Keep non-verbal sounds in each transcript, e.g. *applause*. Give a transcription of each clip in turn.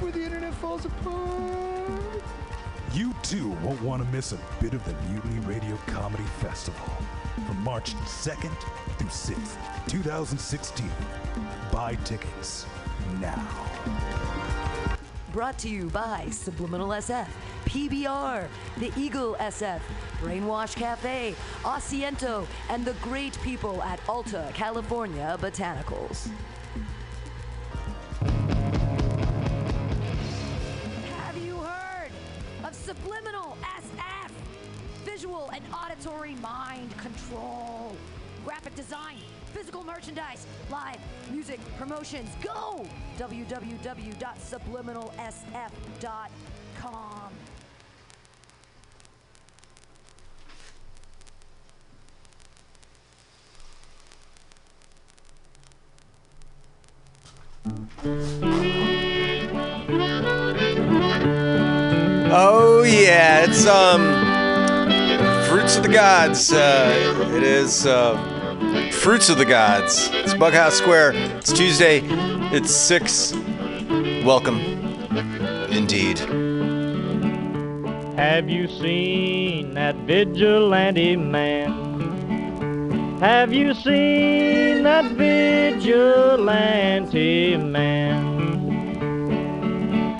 before the internet falls apart. You too won't want to miss a bit of the Mutiny Radio Comedy Festival from March 2nd through 6th, 2016. Buy tickets now. Brought to you by Subliminal SF, PBR, The Eagle SF, Brainwash Cafe, Asiento, and the great people at Alta California Botanicals. Auditory mind control. Graphic design, physical merchandise, live music promotions. Go! www.subliminalsf.com. Oh yeah, it's um fruits of the gods. Uh, it is uh, fruits of the gods. It's Bughouse Square. It's Tuesday. It's six. Welcome, indeed. Have you seen that vigilante man? Have you seen that vigilante man?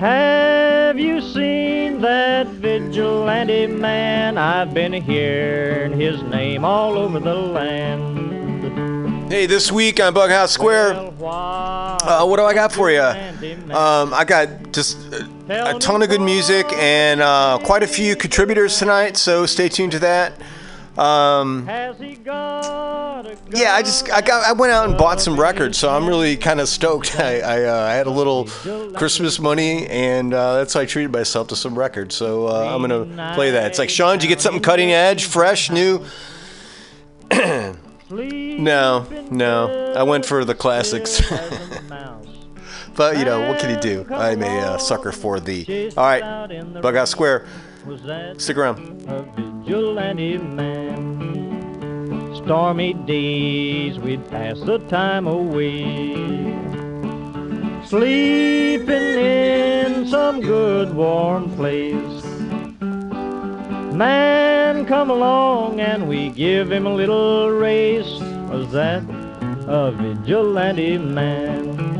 Have you seen that vigilante man? I've been hearing his name all over the land. Hey, this week on Bughouse Square, uh, what do I got for you? Um, I got just a, a ton of good music and uh, quite a few contributors tonight, so stay tuned to that. Um, Has he got a yeah, I just I got I went out and bought some records, so I'm really kind of stoked. *laughs* I I, uh, I had a little Christmas money, and uh, that's how I treated myself to some records. So uh, I'm gonna play that. It's like Sean, did you get something cutting edge, fresh, new? *clears throat* no, no, I went for the classics. *laughs* but you know what can you do? I'm a uh, sucker for the. All right, Bughouse Square. Was that Stick around. a vigilante man? Stormy days, we'd pass the time away. Sleeping in some good warm place. Man come along and we give him a little race. Was that a vigilante man?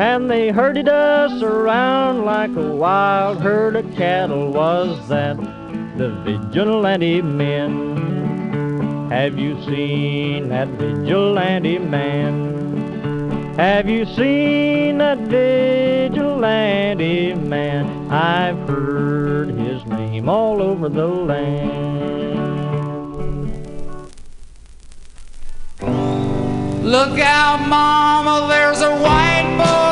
And they herded us around like a wild herd of cattle. Was that the vigilante men? Have you seen that vigilante man? Have you seen that vigilante man? I've heard his name all over the land. Look out, mama, there's a white boat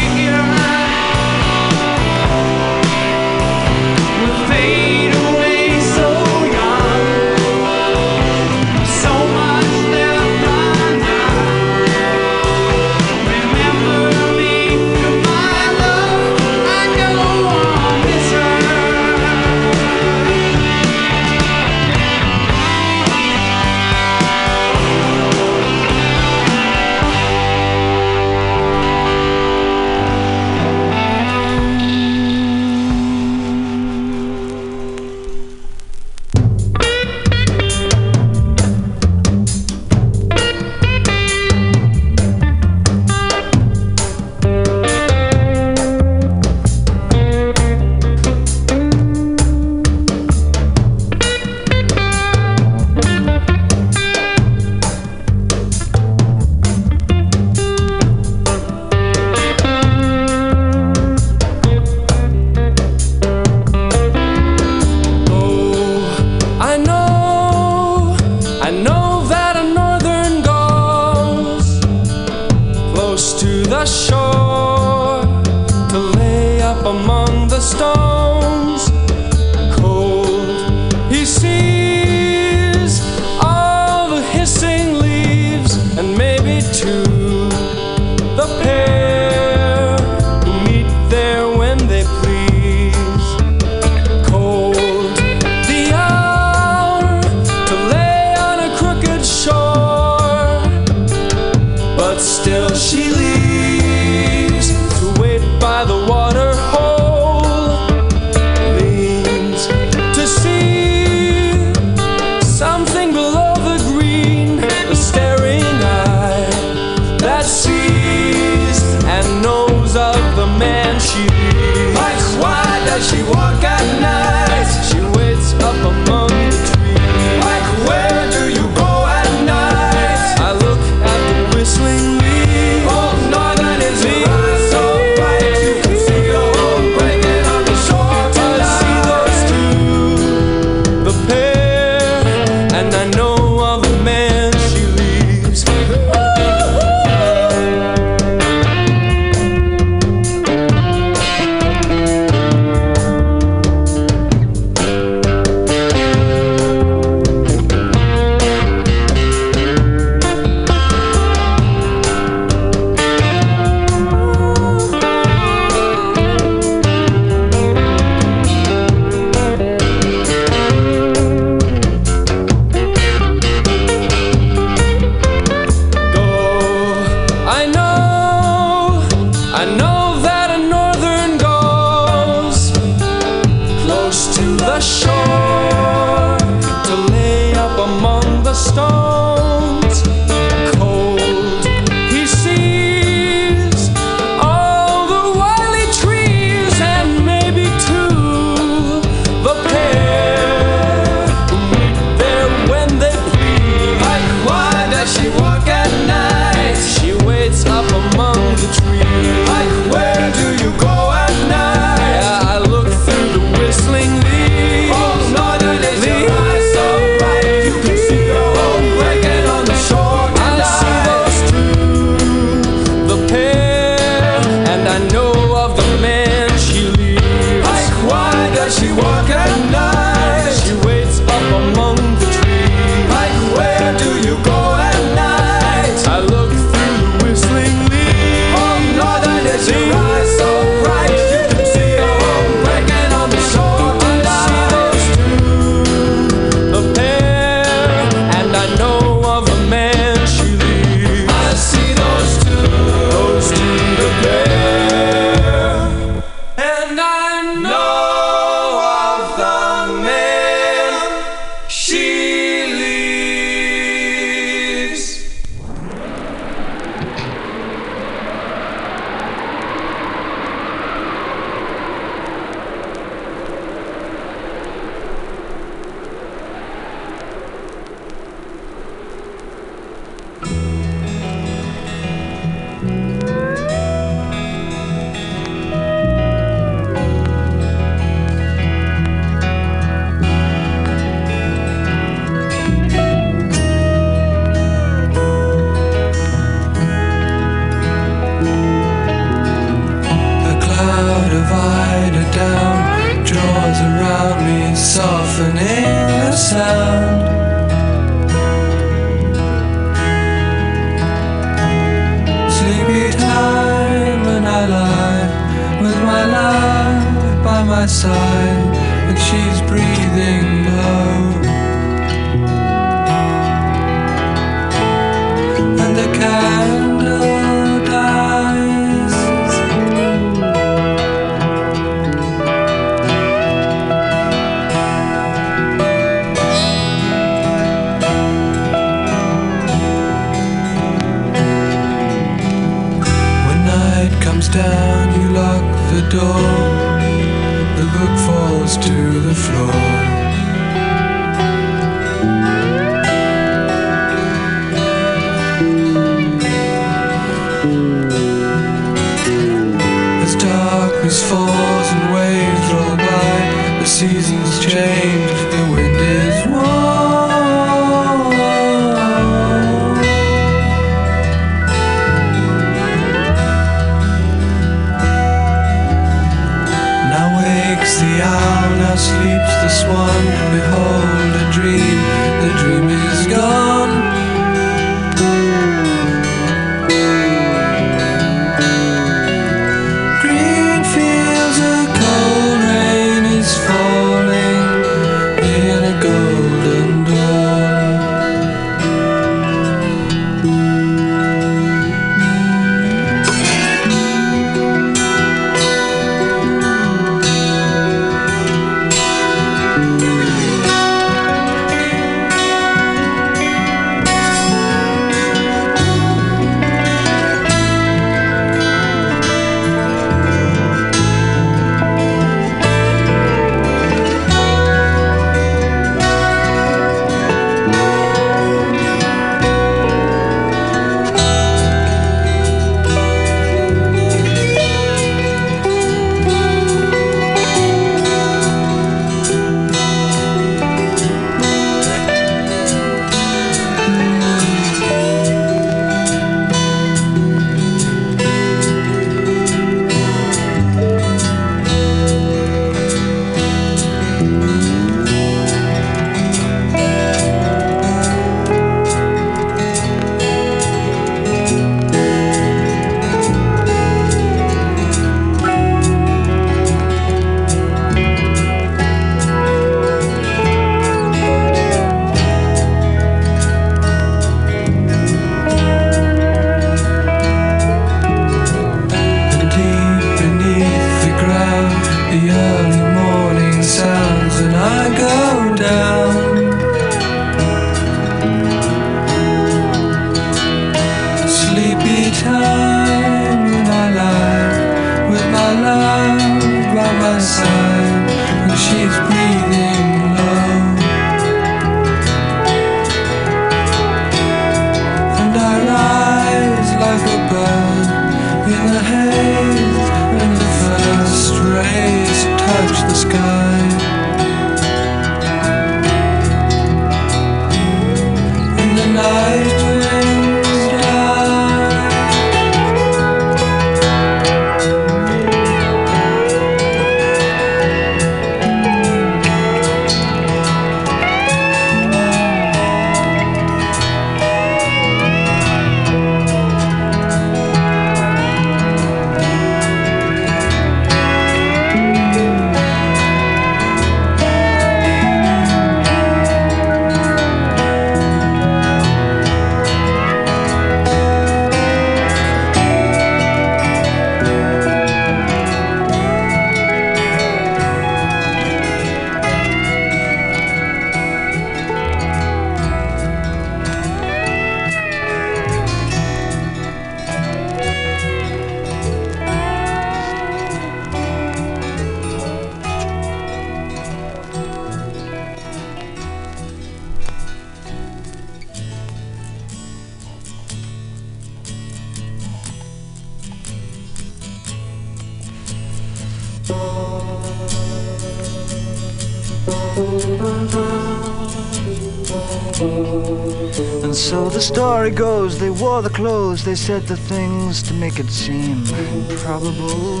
And so the story goes, they wore the clothes, they said the things to make it seem improbable.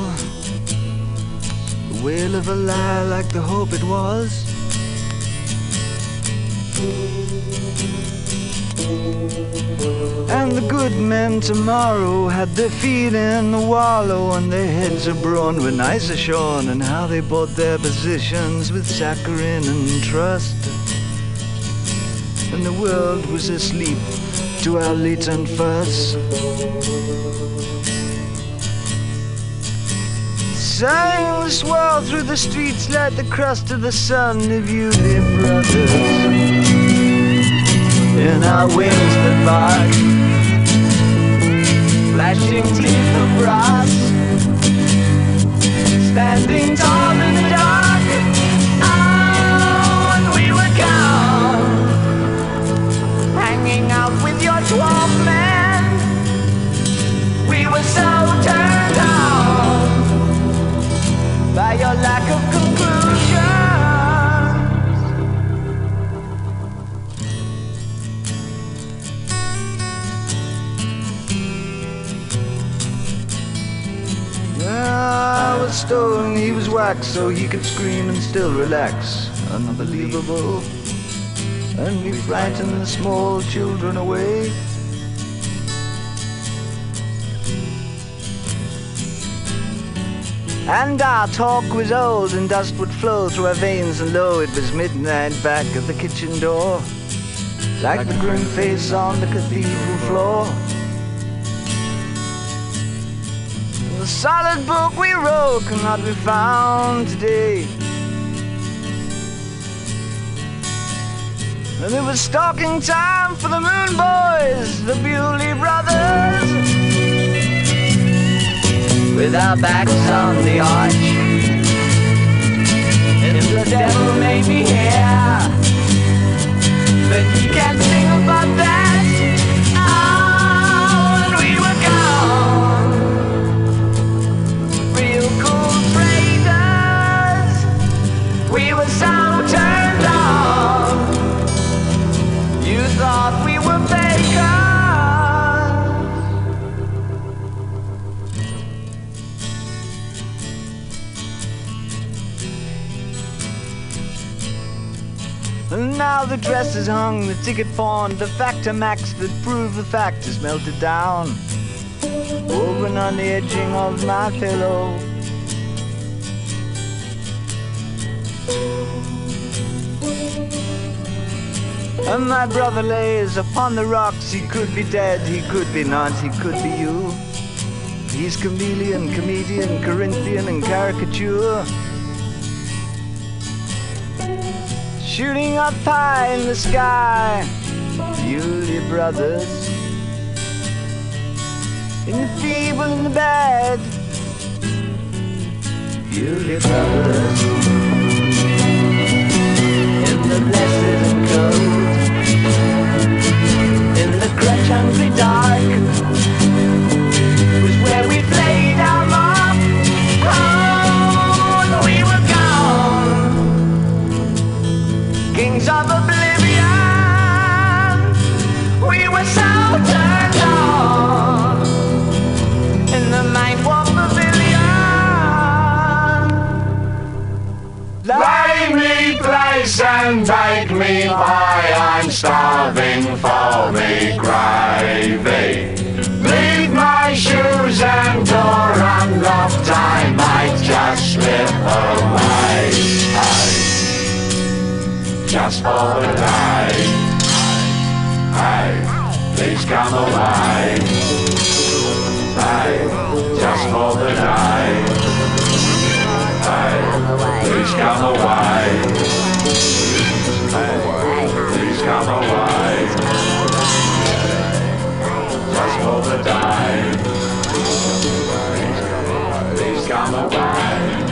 The wail of a lie like the hope it was. And the good men tomorrow had their feet in the wallow and their heads abroad when ice are shorn and how they bought their positions with saccharine and trust. The world was asleep to our latent fuss. The swirl through the streets like the crust of the sun of you, dear brothers in our wings that bark, flashing teeth of brass, standing tall in the dark. He was wax, so he could scream and still relax. Unbelievable. And we frightened the small children away. And our talk was old, and dust would flow through our veins, and lo, it was midnight back at the kitchen door, like the grim face on the cathedral floor. The solid book we wrote cannot be found today. And it was stalking time for the Moon Boys, the Bewlay Brothers. With our backs on the arch. And the devil may be here. But he can't thought we were. And now the dress is hung, the ticket pawned, the factor max that proved the fact is melted down. Woven on the edging of my pillow. And my brother lays upon the rocks. He could be dead, he could be not, he could be you. He's chameleon, comedian, Corinthian, and caricature. Shooting up high in the sky, Bewlay brothers. In the feeble and the bad, Bewlay brothers. For the day. Hey, please come away. Hey, just for the day. Hey, please come away. Hey, please come away. Just for the day. Please come away.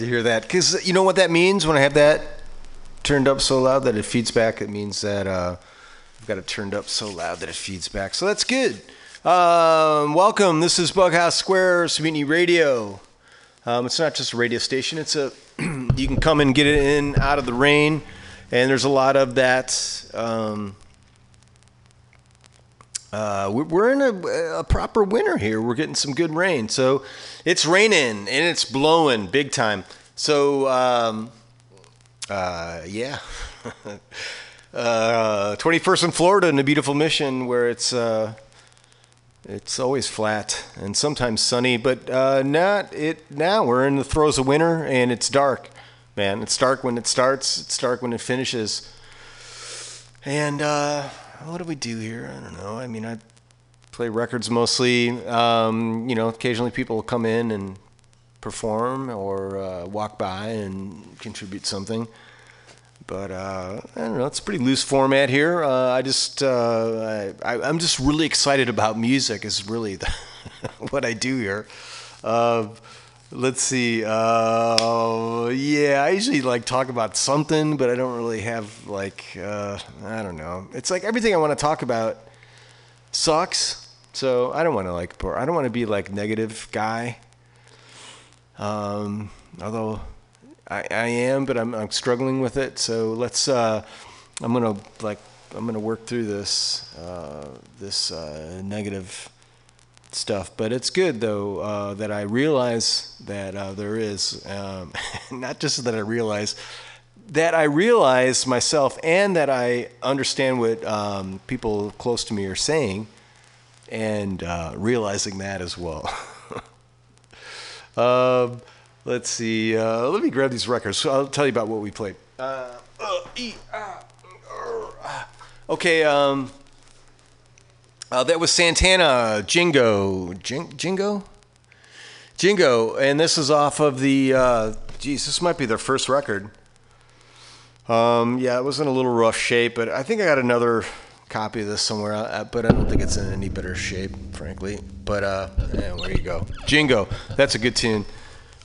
To hear that because you know what that means when I have that turned up so loud that it feeds back. It means that uh, I've got it turned up so loud that it feeds back. So that's good. Um, welcome. This is Bughouse Square Mutiny Radio. Um, it's not just a radio station. It's a *clears throat* you can come and get it in out of the rain, and there's a lot of that. Um, uh, we- we're in a, a proper winter here. We're getting some good rain. So it's raining and it's blowing big time. So, um, uh, yeah. *laughs* uh, 21st in Florida in a beautiful mission where it's, uh, it's always flat and sometimes sunny, but uh, not it now. We're in the throes of winter and it's dark, man. It's dark when it starts. It's dark when it finishes. And uh, what do we do here? I don't know. I mean, I play records mostly. Um, you know, occasionally people come in and perform or uh, walk by and contribute something. But uh, I don't know. It's a pretty loose format here. Uh, I just, uh, I, I'm just really excited about music. Is really the, *laughs* what I do here. Uh, let's see. Uh, yeah, I usually like talk about something, but I don't really have like, I don't know. It's like everything I want to talk about sucks. So I don't want to like, I don't want to be like negative guy. Um, although I, I am, but I'm, I'm struggling with it. So let's. Uh, I'm gonna like. I'm gonna work through this. Uh, this uh, negative stuff, but it's good though uh, that I realize that uh, there is. Um, *laughs* not just that I realize. That I realize myself, and that I understand what um, people close to me are saying, and uh, realizing that as well. *laughs* Um, let's see. Uh, let me grab these records. So I'll tell you about what we played. Uh, uh, ah, ah. okay. Um, uh, that was Santana Jingo. Jing, Jingo? Jingo. And this is off of the. Uh, geez, this might be their first record. Um, yeah, it was in a little rough shape, but I think I got another copy of this somewhere, uh, but I don't think it's in any better shape, frankly. But uh, yeah, where you go, Jingo. That's a good tune.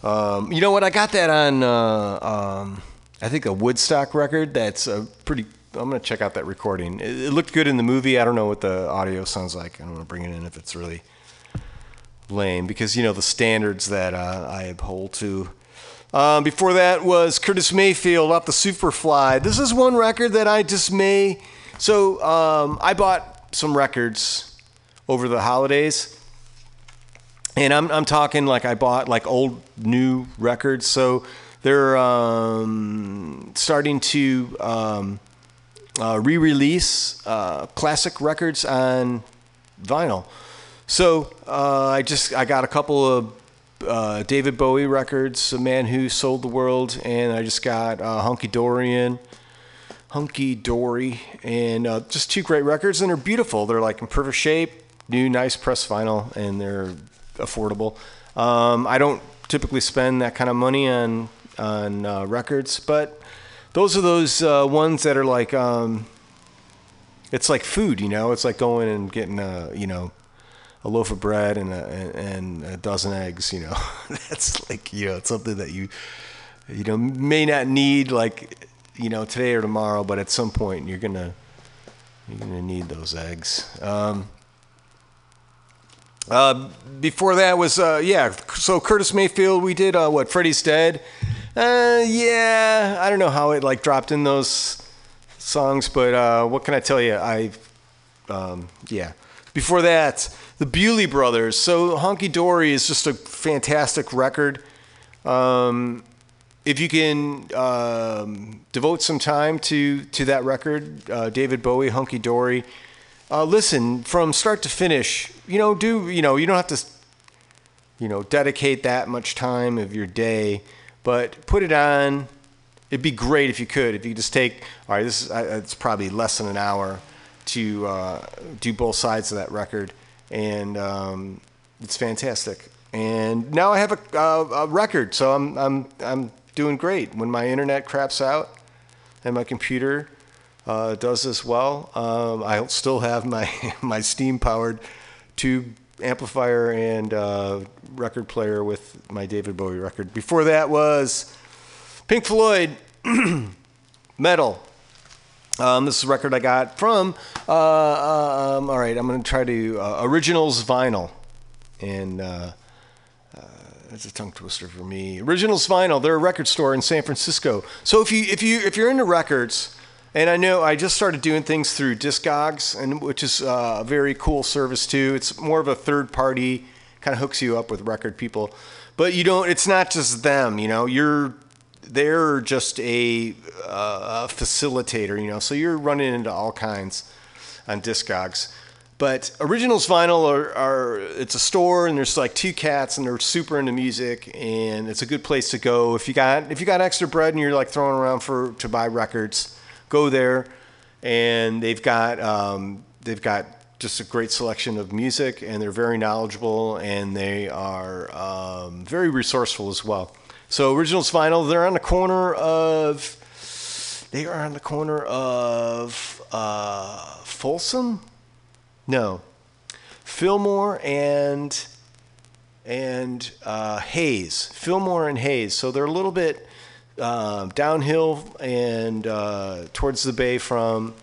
Um, you know what? I got that on, uh, um, I think a Woodstock record. That's a pretty. I'm gonna check out that recording. It, it looked good in the movie. I don't know what the audio sounds like. I don't want to bring it in if it's really lame because you know the standards that uh, I uphold to. Um, before that was Curtis Mayfield off the Superfly. This is one record that I just may. So um, I bought some records over the holidays, and I'm I'm talking like I bought like old new records. So they're um, starting to um, uh, re-release uh, classic records on vinyl. So uh, I just I got a couple of uh, David Bowie records, "A Man Who Sold the World," and I just got uh, "Hunky Dorian," "Hunky Dory," and uh, just two great records, and they're beautiful. They're like in perfect shape, new, nice press vinyl, and they're affordable. Um, I don't typically spend that kind of money on on uh, records, but those are those uh, ones that are like um, it's like food, you know. It's like going and getting a you know a loaf of bread and a, and a dozen eggs. You know, *laughs* that's like you know it's something that you you know may not need like you know today or tomorrow, but at some point you're gonna you're gonna need those eggs. Um, uh, before that was uh, yeah. So Curtis Mayfield, we did uh, what? Freddie's Dead. Uh, yeah, I don't know how it like dropped in those songs, but uh, what can I tell you? I um, yeah. Before that, the Bewlay Brothers. So Hunky Dory is just a fantastic record. Um, if you can um, devote some time to to that record, uh, David Bowie, Hunky Dory. Uh, listen from start to finish. You know, do you know you don't have to, you know, dedicate that much time of your day, but put it on. It'd be great if you could. If you just take. All right, this is uh, it's probably less than an hour to uh, do both sides of that record, and um, it's fantastic. And now I have a, uh, a record, so I'm I'm I'm doing great. When my internet craps out and my computer uh, does as well, um, I still have my *laughs* my steam powered tube amplifier and uh, record player with my David Bowie record. Before that was Pink Floyd, *clears throat* Meddle. Um, this is a record I got from. Uh, uh, um, all right, I'm going to try to uh, Originals Vinyl, and uh, that's a tongue twister for me. Originals Vinyl. They're a record store in San Francisco. So if you if you if you're into records, and I know I just started doing things through Discogs, and which is uh, a very cool service too. It's more of a third party, kind of hooks you up with record people, but you don't. It's not just them. You know, you're they're just a, uh, a facilitator, you know. So you're running into all kinds on Discogs. But Originals Vinyl are, are it's a store and there's like two cats and they're super into music and it's a good place to go. If you got if you got extra bread and you're like throwing around for to buy records, go there. And they've got um, they've got just a great selection of music and they're very knowledgeable and they are um, very resourceful as well. So Originals Vinyl, they're on the corner of they are on the corner of uh, Folsom, no, Fillmore and and uh, Hayes, Fillmore and Hayes. So they're a little bit uh, downhill and uh, towards the bay from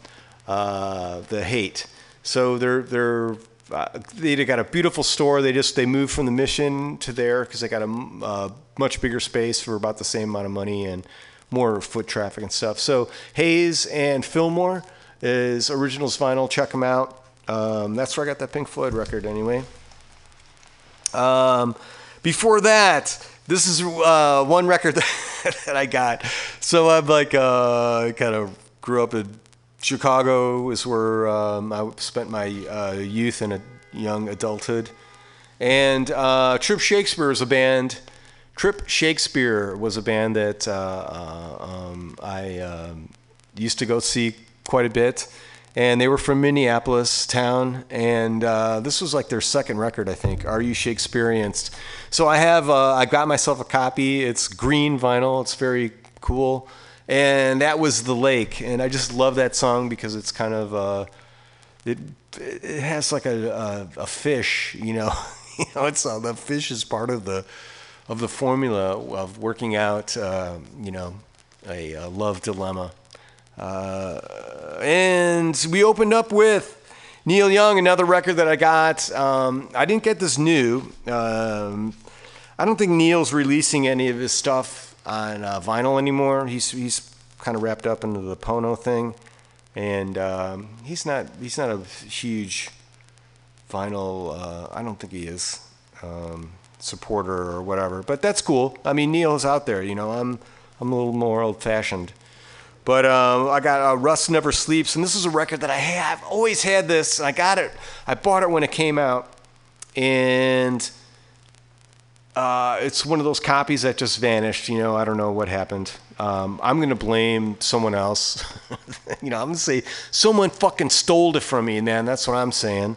uh, the Haight. So they're they're uh, they got a beautiful store. They just they moved from the Mission to there because they got a uh, much bigger space for about the same amount of money and more foot traffic and stuff. So Hayes and Fillmore is Originals Vinyl. Check them out. Um, that's where I got that Pink Floyd record anyway. Um, before that, this is uh, one record *laughs* that I got. So I'm like, uh, kind of grew up in Chicago, is where um, I spent my uh, youth and a young adulthood. And uh, Trip Shakespeare is a band. Trip Shakespeare was a band that uh, uh, um, I um, used to go see quite a bit and they were from Minneapolis town, and uh, this was like their second record, I think. Are you Shakesperienced? So I have, uh, I got myself a copy. It's green vinyl. It's very cool, and that was the lake, and I just love that song because it's kind of, uh, it it has like a a, a fish, you know, *laughs* you know, it's uh, the fish is part of the of the formula of working out, uh, you know, a, a love dilemma. Uh, and we opened up with Neil Young, another record that I got. Um, I didn't get this new. Um, I don't think Neil's releasing any of his stuff on uh, vinyl anymore. He's he's kind of wrapped up into the Pono thing, and um, he's not he's not a huge vinyl. Uh, I don't think he is um, supporter or whatever. But that's cool. I mean, Neil's out there. You know, I'm I'm a little more old fashioned. But um, I got uh, Rust Never Sleeps, and this is a record that I have I've always had this. I got it. I bought it when it came out, and uh, it's one of those copies that just vanished. You know, I don't know what happened. Um, I'm gonna blame someone else. *laughs* you know, I'm gonna say someone fucking stole it from me, man. That's what I'm saying.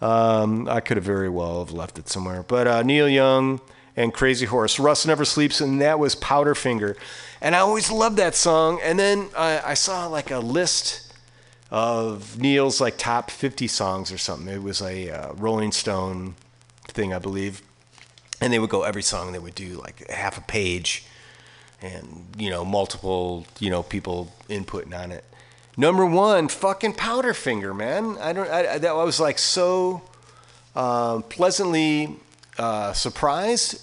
Um, I could have very well have left it somewhere. But uh, Neil Young and Crazy Horse, Rust Never Sleeps, and that was Powderfinger. And I always loved that song. And then I, I saw like a list of Neil's like top 50 songs or something. It was a uh, Rolling Stone thing, I believe. And they would go every song, they would do like half a page and, you know, multiple, you know, people inputting on it. Number one, fucking Powderfinger, man. I don't, I, that was like so um, pleasantly uh, surprised.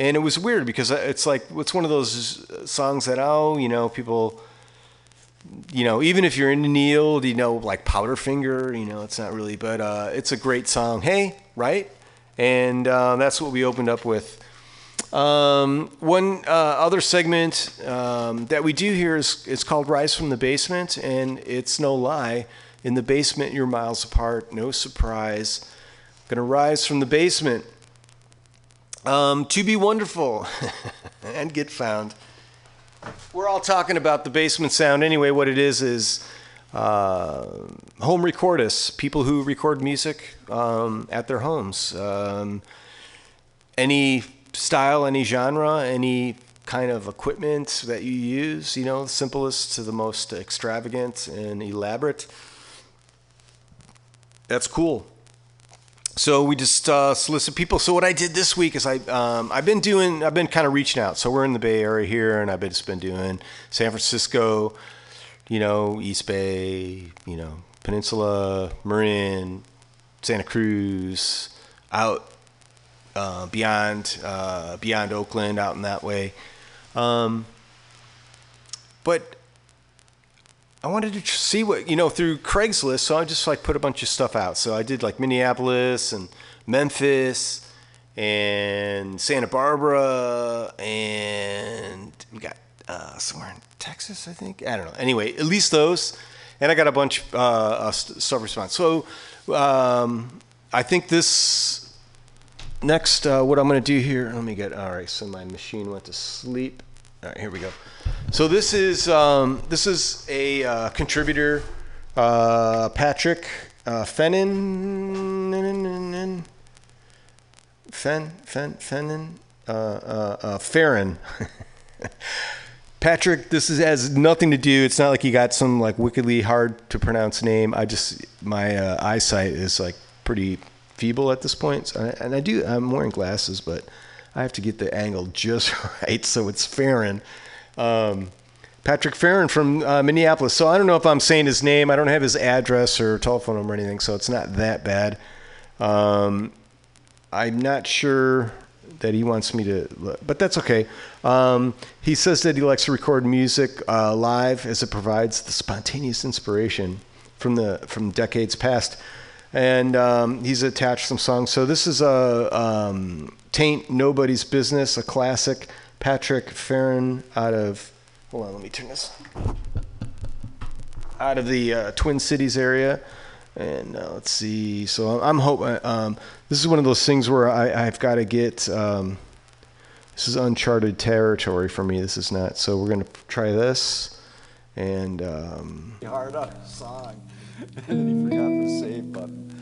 And it was weird because it's like, it's one of those songs that, oh, you know, people, you know, even if you're into Neil, you know, like Powderfinger, you know, it's not really, but uh, it's a great song. Hey, right? And uh, that's what we opened up with. Um, one uh, other segment um, that we do here is it's called Rise from the Basement, and it's no lie. In the basement, you're miles apart. No surprise. Gonna rise from the basement. Um, to be wonderful *laughs* and get found. We're all talking about the basement sound anyway. What it is is uh, home recordists, people who record music um, at their homes. Um, any style, any genre, any kind of equipment that you use, you know, the simplest to the most extravagant and elaborate. That's cool. So we just uh, solicit people. So what I did this week is I um, I've been doing I've been kind of reaching out. So we're in the Bay Area here, and I've been, just been doing San Francisco, you know, East Bay, you know, Peninsula, Marin, Santa Cruz, out uh, beyond uh, beyond Oakland, out in that way. Um, but I wanted to see what you know through Craigslist, so I just like put a bunch of stuff out. So I did like Minneapolis and Memphis and Santa Barbara, and we got uh, somewhere in Texas, I think. I don't know. Anyway, at least those, and I got a bunch uh, st- stuff response. So um, I think this next, uh, what I'm going to do here. Let me get. All right, so my machine went to sleep. All right, here we go. So this is um, this is a uh, contributor, uh, Patrick uh, Fennin. Fen Fen Fennin uh, uh, uh, Farron. *laughs* Patrick, this is, has nothing to do. It's not like you got some like wickedly hard to pronounce name. I just my uh, eyesight is like pretty feeble at this point, so, and I do. I'm wearing glasses, but I have to get the angle just *laughs* right. So it's Farron, um, Patrick Farron from uh, Minneapolis. So I don't know if I'm saying his name. I don't have his address or telephone number or anything, so it's not that bad. Um, I'm not sure that he wants me to, but that's okay. Um, he says that he likes to record music uh, live as it provides the spontaneous inspiration from the from decades past, and um, he's attached some songs. So this is a um, "Taint Nobody's Business," a classic. Patrick Farron out of hold on, let me turn this out of the uh, Twin Cities area. And uh, let's see. So I'm, hoping um, this is one of those things where I, I've got to get. Um, this is uncharted territory for me. This is not. So we're gonna try this, and um, hard on song, *laughs* and then he forgot the save button.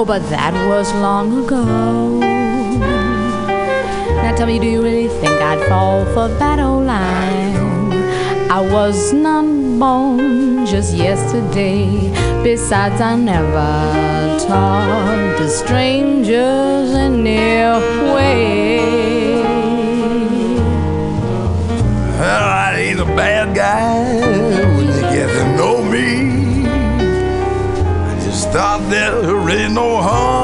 Oh, but that was long ago. Now tell me, do you really think I'd fall for that old line? I was not born just yesterday. Besides, I never talked to strangers anyway. Well, I ain't a bad guy thought there ain't no harm.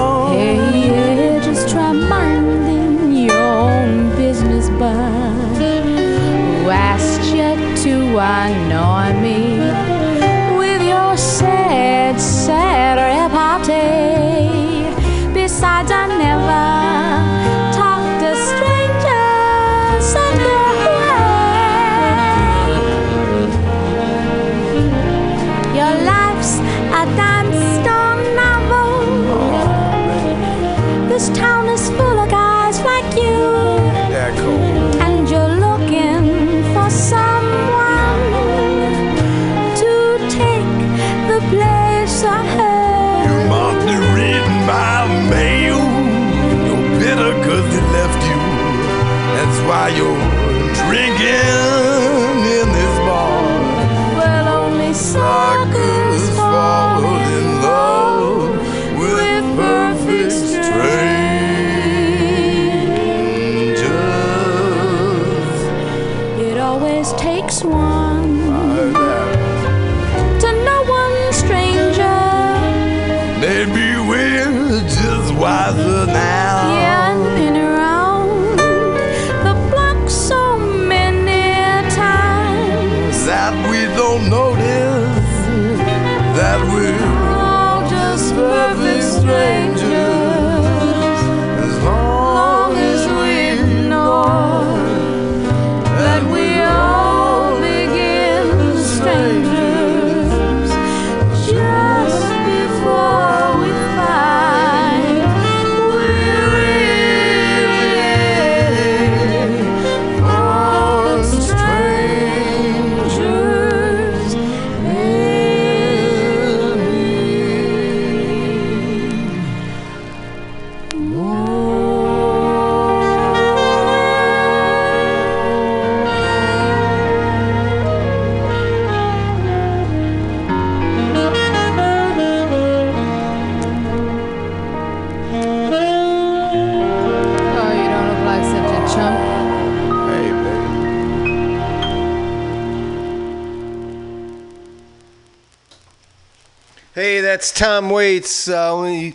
That's Tom Waits. Uh, we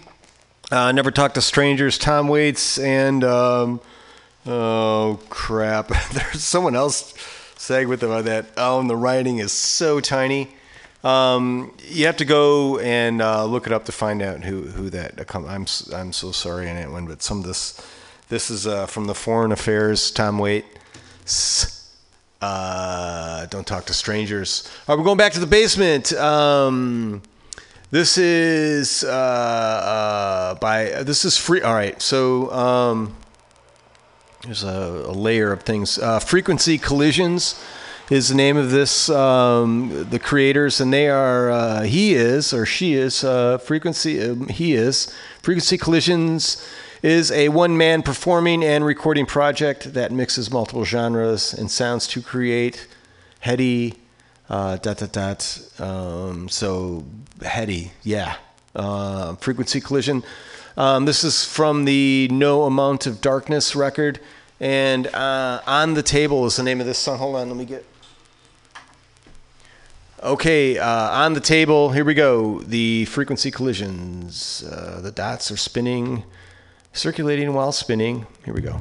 uh, never talk to strangers. Tom Waits and um, oh crap, *laughs* there's someone else sang with on that. Oh, and the writing is so tiny. Um, you have to go and uh, look it up to find out who who that. I'm s- I'm so sorry on that one, but some of this this is uh, from the Foreign Affairs. Tom Waits. Uh, don't talk to strangers. All right, we're going back to the basement. Um, this is uh, uh, by this is free. All right, so um, there's a, a layer of things. Uh, Frequency Collisions is the name of this. Um, the creators, and they are uh, he is or she is uh, Frequency. Um, he is Frequency Collisions is a one-man performing and recording project that mixes multiple genres and sounds to create heady uh, dot dot dot. Um, so heady, yeah, uh, Frequency Collision. Um, this is from the No Amount of Darkness record. And uh, On the Table is the name of this song. Hold on, let me get. Okay, uh, on the table, here we go. The frequency collisions. Uh, the dots are spinning, circulating while spinning. Here we go.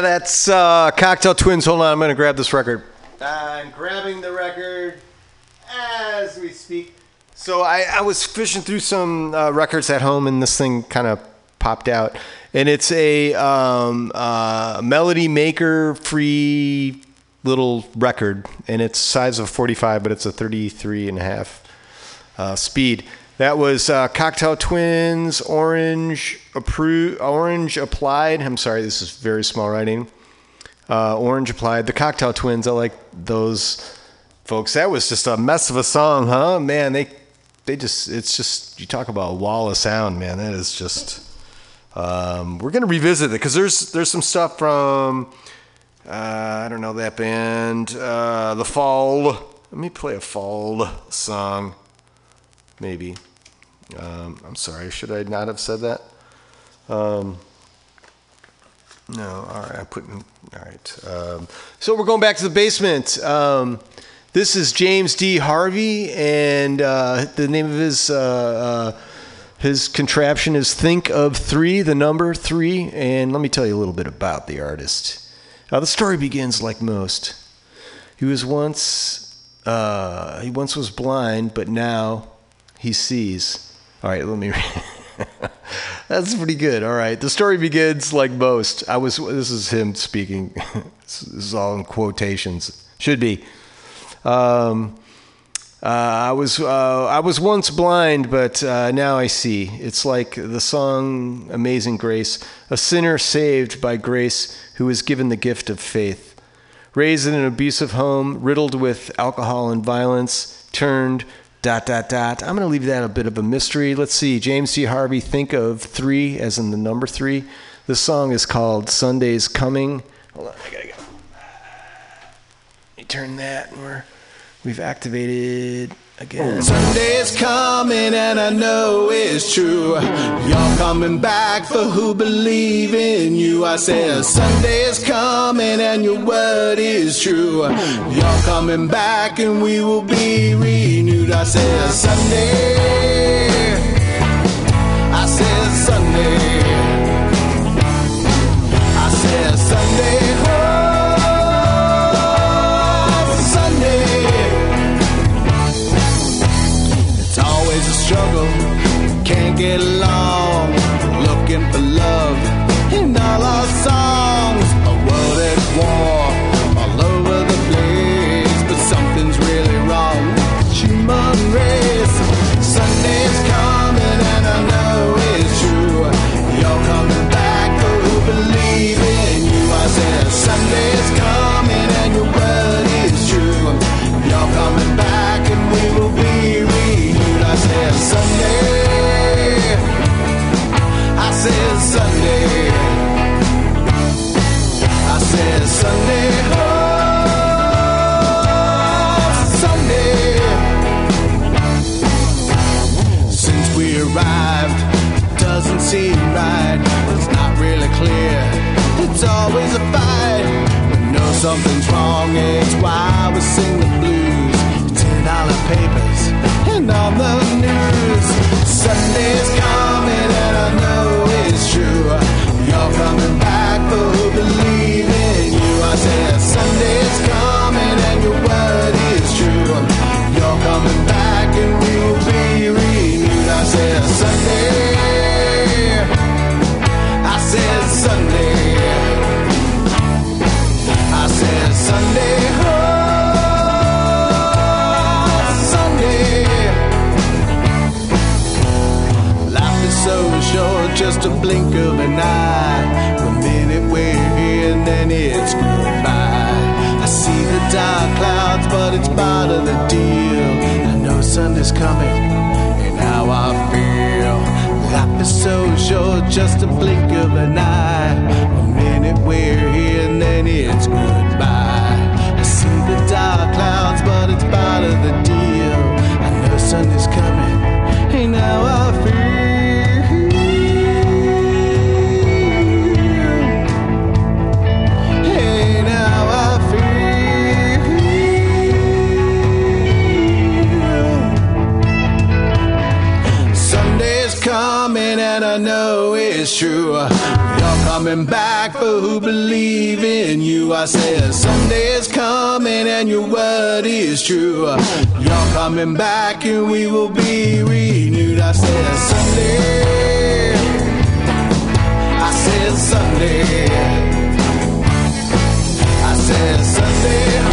Yeah, that's uh, Cocteau Twins. Hold on, I'm going to grab this record. I'm grabbing the record as we speak. So I, I was fishing through some uh, records at home, and this thing kind of popped out. And it's a um, uh, Melody Maker free little record, and it's size of 45, but it's a 33 and a half uh, speed. That was uh, Cocteau Twins, Orange, Orange Applied. I'm sorry, this is very small writing. Uh, Orange Applied. The Cocteau Twins, I like those folks. That was just a mess of a song, huh? Man, they they just it's just you talk about a wall of sound, man. That is just. Um, we're gonna revisit it because there's there's some stuff from uh, I don't know that band, uh, The Fall. Let me play a Fall song, maybe. Um, I'm sorry, should I not have said that? Um, no, all right, I put in, all right. Um, so we're going back to the basement. Um, this is James D. Harvey, and uh, the name of his uh, uh, his contraption is Think of Three, the number three. And let me tell you a little bit about the artist. Uh, the story begins like most. He was once uh, he once was blind, but now he sees. All right, let me. *laughs* That's pretty good. All right, the story begins like most. I was. This is him speaking. *laughs* this is all in quotations. Should be. Um, uh, I was uh, I was once blind, but uh, now I see. It's like the song "Amazing Grace," a sinner saved by grace who is given the gift of faith. Raised in an abusive home, riddled with alcohol and violence, turned dot dot dot. I'm going to leave that a bit of a mystery. Let's see. James C. Harvey, think of three as in the number three. This song is called "Sunday's Coming." Hold on, I gotta go. Let me turn that, and we're we've activated again. Sunday's coming and I know it's true. You're coming back for who believe in you. I said Sunday's coming and your word is true. You're coming back and we will be renewed. I said Sunday. I said Sunday. Can't get Sunday. Oh, Sunday. Since we arrived, doesn't seem right. It's not really clear. It's always a fight. We know something's wrong. It's why we sing the blues. Ten dollar papers and the news. Sunday's coming and I know it's true. You're coming Sunday. I Sunday. Oh, Sunday. Life is so short, just a blink of an eye. The minute we're here, and then it's goodbye. I see the dark clouds, but it's part of the deal. I know Sunday's coming, and how I feel. Is so short, just a blink of an eye. The minute we're here, and then it's goodbye. I see the dark clouds, but it's part of the deal. I know Sunday's coming, feel. Sunday's coming and I know it is true. You're coming back for who believe in you. I said someday is coming and your word is true. You're coming back and we will be renewed. I said someday. I said someday. I said someday.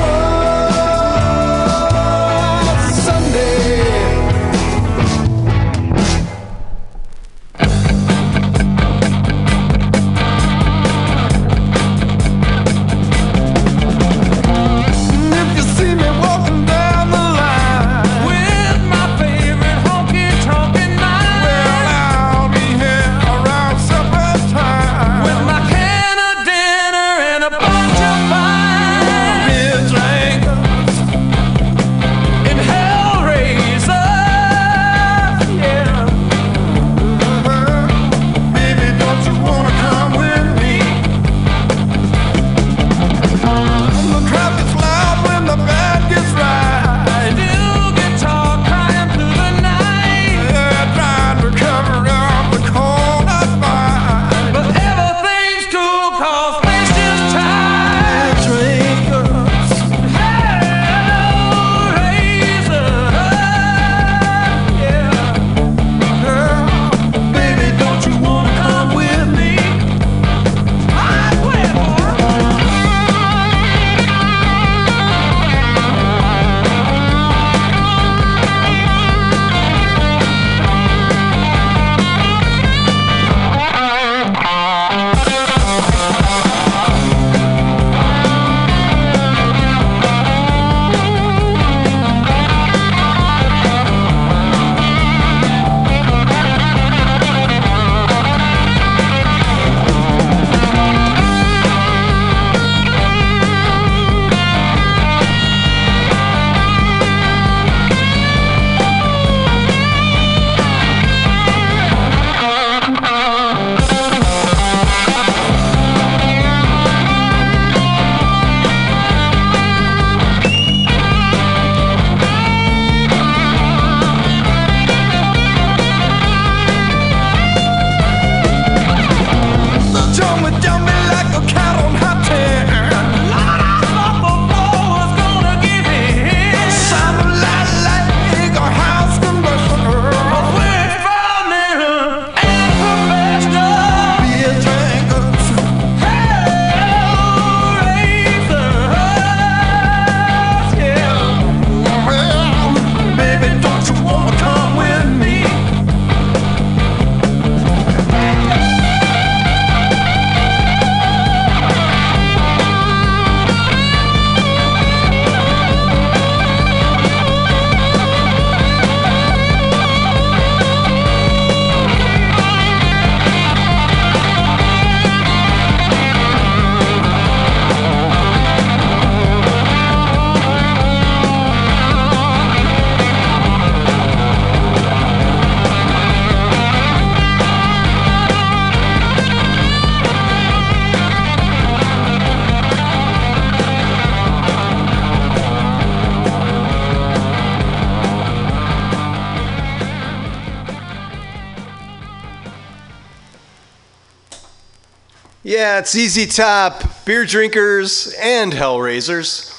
It's Easy Top, beer drinkers, and Hellraisers.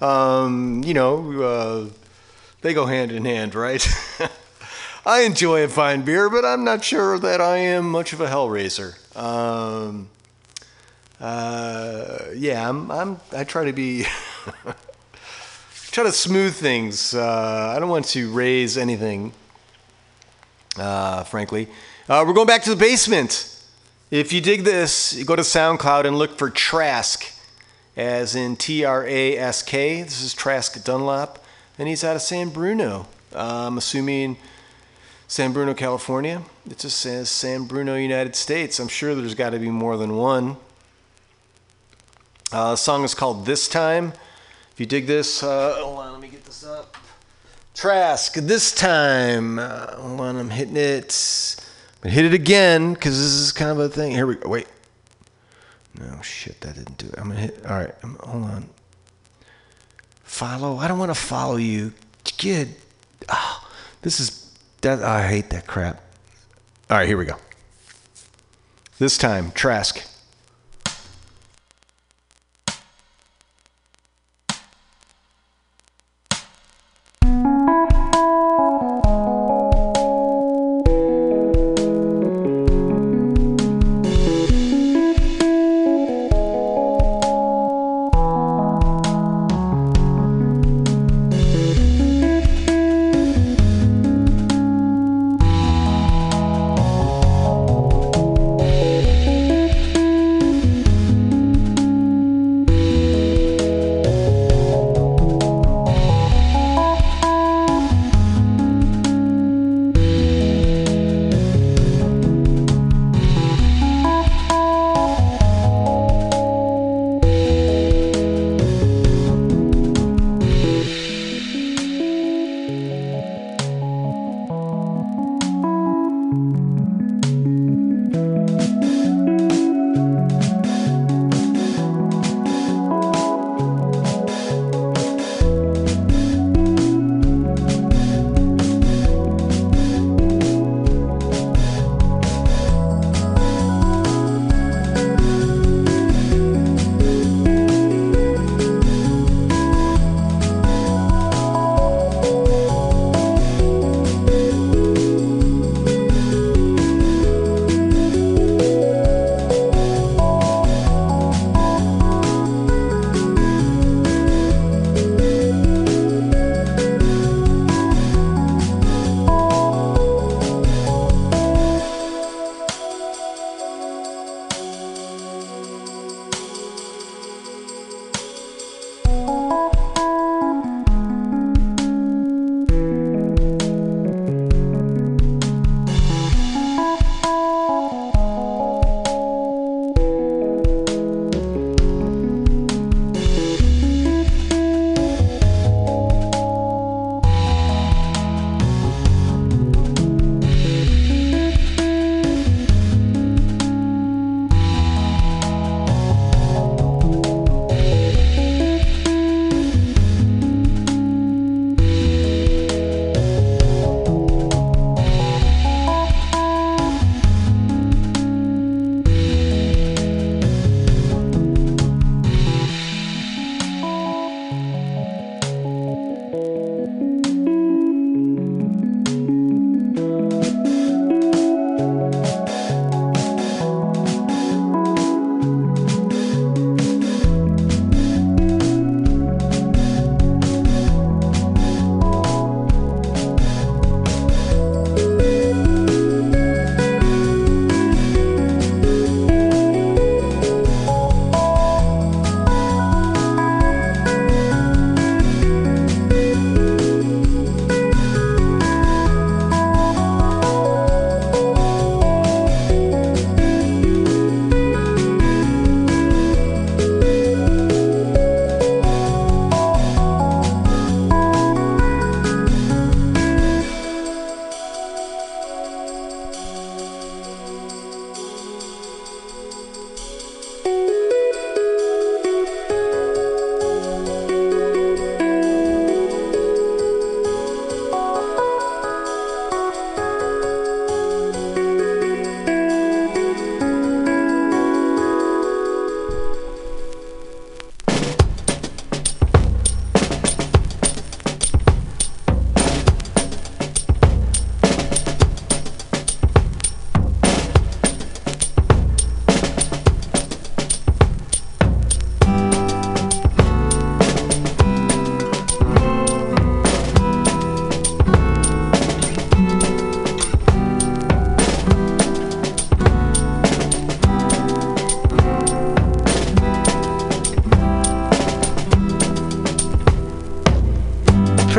Um, you know, uh, they go hand in hand, right? *laughs* I enjoy a fine beer, but I'm not sure that I am much of a Hellraiser. Um, uh, yeah, I'm, I'm. I try to be. *laughs* try to smooth things. Uh, I don't want to raise anything, uh, frankly. Uh, we're going back to the basement. If you dig this, you go to SoundCloud and look for Trask, as in T R A S K. This is Trask Dunlop, and he's out of San Bruno. Uh, I'm assuming San Bruno, California. It just says San Bruno, United States. I'm sure there's got to be more than one. Uh, the song is called This Time. If you dig this, uh, hold on, let me get this up. Trask, this time. Uh, hold on, I'm hitting it. I'm hit it again because this is kind of a thing. Here we go. Wait. No shit, that didn't do it. I'm gonna hit. All right, um, hold on. Follow. I don't want to follow you, kid. Oh, this is that. I hate that crap. All right, here we go. This time, Trask.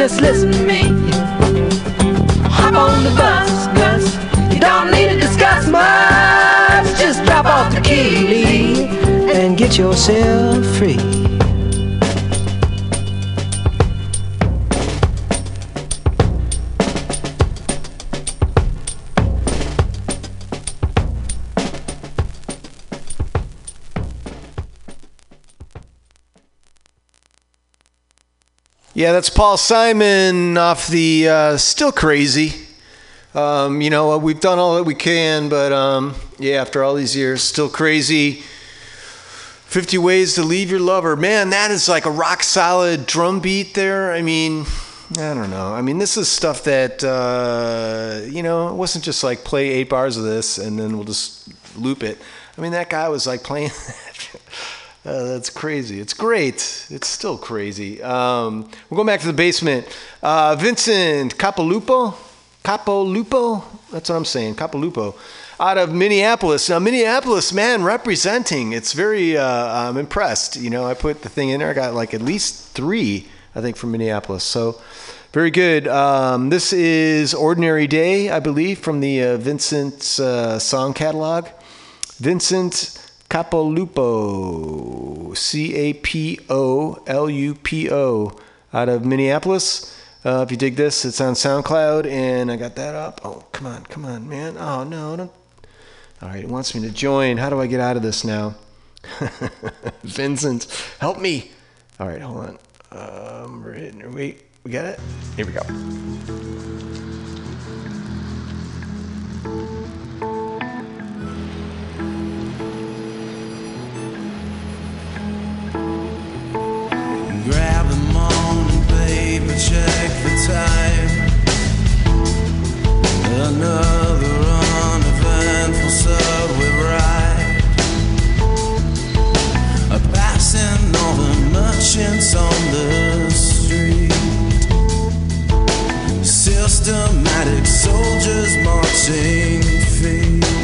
Just listen to me. Hop on the bus, Gus. You don't need to discuss much. Just drop off the key, and get yourself free. Yeah, that's Paul Simon off the uh, Still Crazy. Um, you know, we've done all that we can, but um, yeah, after all these years, still crazy. 50 Ways to Leave Your Lover. Man, that is like a rock solid drum beat there. I mean, I don't know. I mean, this is stuff that, uh, you know, it wasn't just like play eight bars of this and then we'll just loop it. I mean, that guy was like playing *laughs* Uh, that's crazy. It's great. It's still crazy. Um, we're going back to the basement. Uh, Vincent Capolupo, Capolupo. That's what I'm saying. Capolupo, out of Minneapolis. Now, Minneapolis, man, representing. It's very. Uh, I'm impressed. You know, I put the thing in there. I got like at least three, I think, from Minneapolis. So. Very good. Um, this is Ordinary Day, I believe, from the uh, Vincent uh, song catalog. Vincent Capolupo, C A P O L U P O, out of Minneapolis. Uh, if you dig this, it's on SoundCloud, and I got that up. Oh, come on, come on, man. Oh, no, don't. All right, it wants me to join. How do I get out of this now? *laughs* Vincent, help me. All right, hold on. Um, we're hitting. Wait, we got it? Here we go. Grab the morning paper, check the time. Another subway ride. Passing all the merchants on the street. Systematic soldiers marching feet.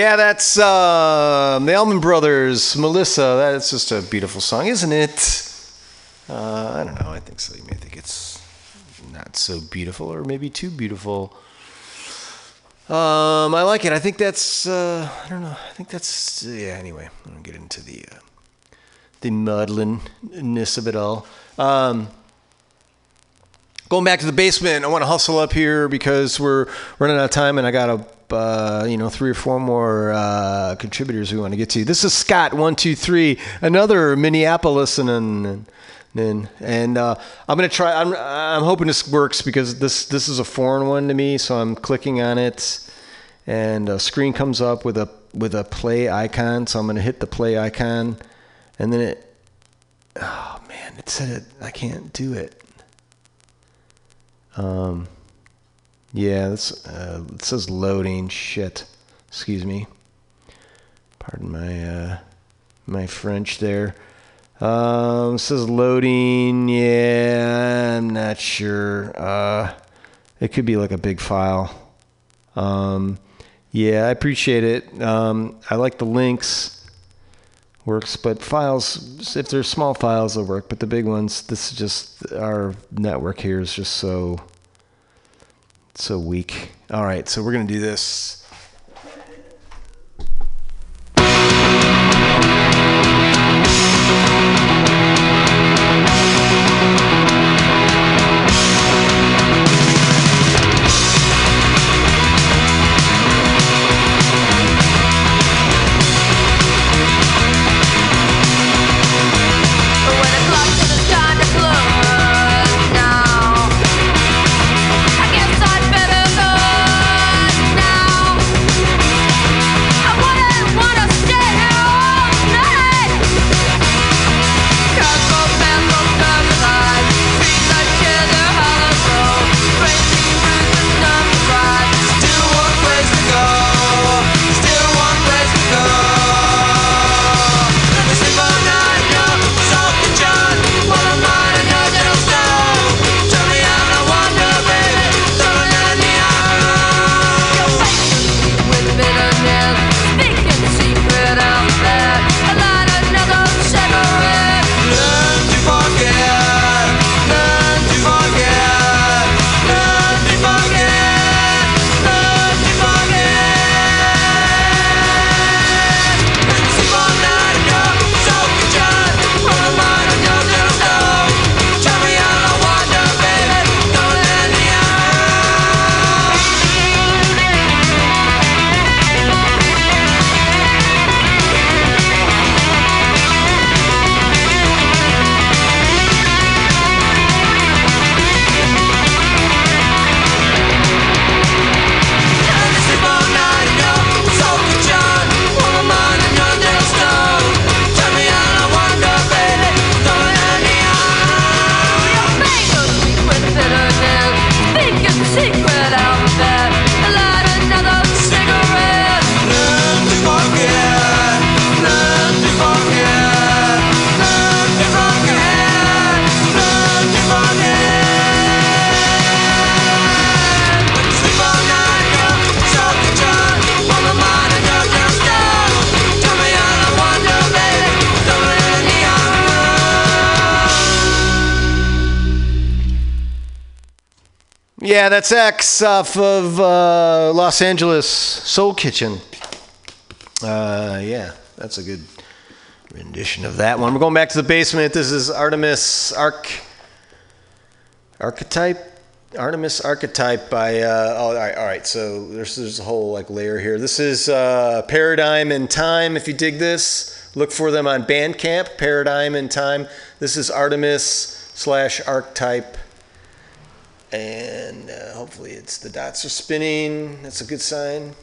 Yeah, that's uh, the Allman Brothers, Melissa. That's just a beautiful song, isn't it? Uh, I don't know. I think so. You may think it's not so beautiful, or maybe too beautiful. Um, I like it. I think that's. Uh, I don't know. I think that's. Yeah. Anyway, I'm gonna get into the uh, the muddlingness of it all. Um, going back to the basement, I want to hustle up here because we're running out of time, and I got a uh, you know three or four more uh, contributors we want to get to. This is Scott one two three, another Minneapolis and and and, uh, I'm gonna try. I'm I'm hoping this works because this this is a foreign one to me, so I'm clicking on it, and a screen comes up with a with a play icon. So I'm gonna hit the play icon, and then it. Oh man, it said it. I can't do it. Um. Yeah, that's, uh, it says loading. Shit. Excuse me. Pardon my uh, my French there. Um, says loading. Yeah, I'm not sure. Uh, it could be like a big file. Um, yeah, I appreciate it. Um, I like the links. Works, but files, if they're small files, they'll work. But the big ones, this is just our network here is just so so weak. All right, so we're gonna do this. That's X off of uh, Los Angeles Soul Kitchen. Uh, yeah, that's a good rendition of that one. We're going back to the basement. This is Artemis Arc Archetype. Artemis Archetype by. Uh, oh, all right, all right. So there's there's a whole like layer here. This is uh, Paradigm and Time. If you dig this, look for them on Bandcamp. Paradigm and Time. This is Artemis slash Archetype and uh, hopefully it's the dots are spinning. That's a good sign.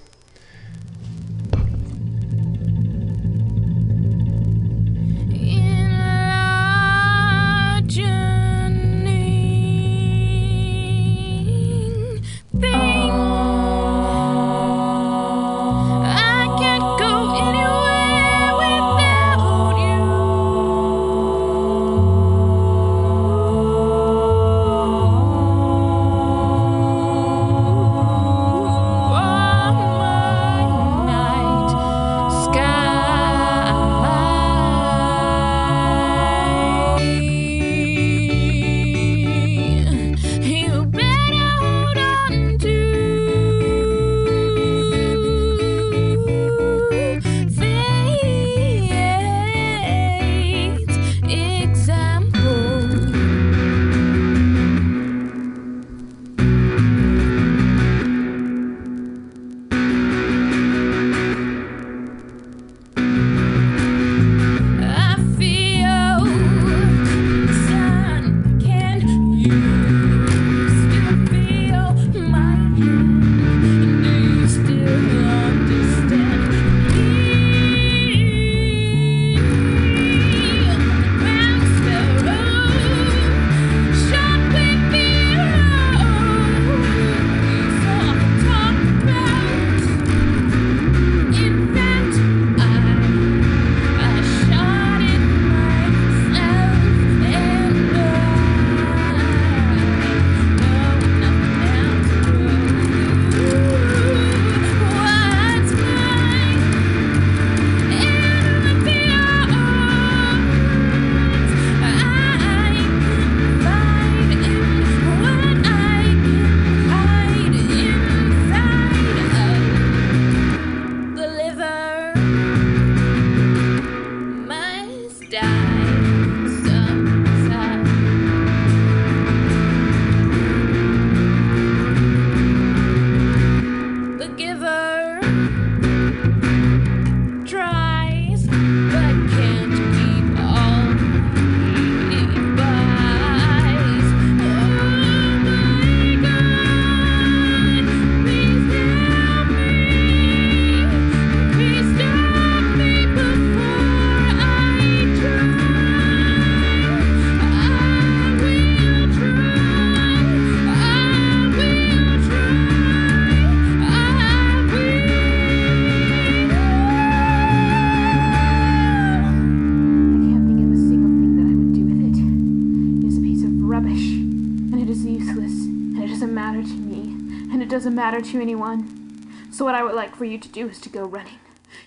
Matter to anyone. So, what I would like for you to do is to go running.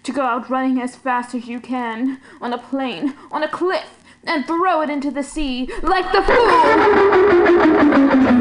To go out running as fast as you can, on a plane, on a cliff, and throw it into the sea, like the Day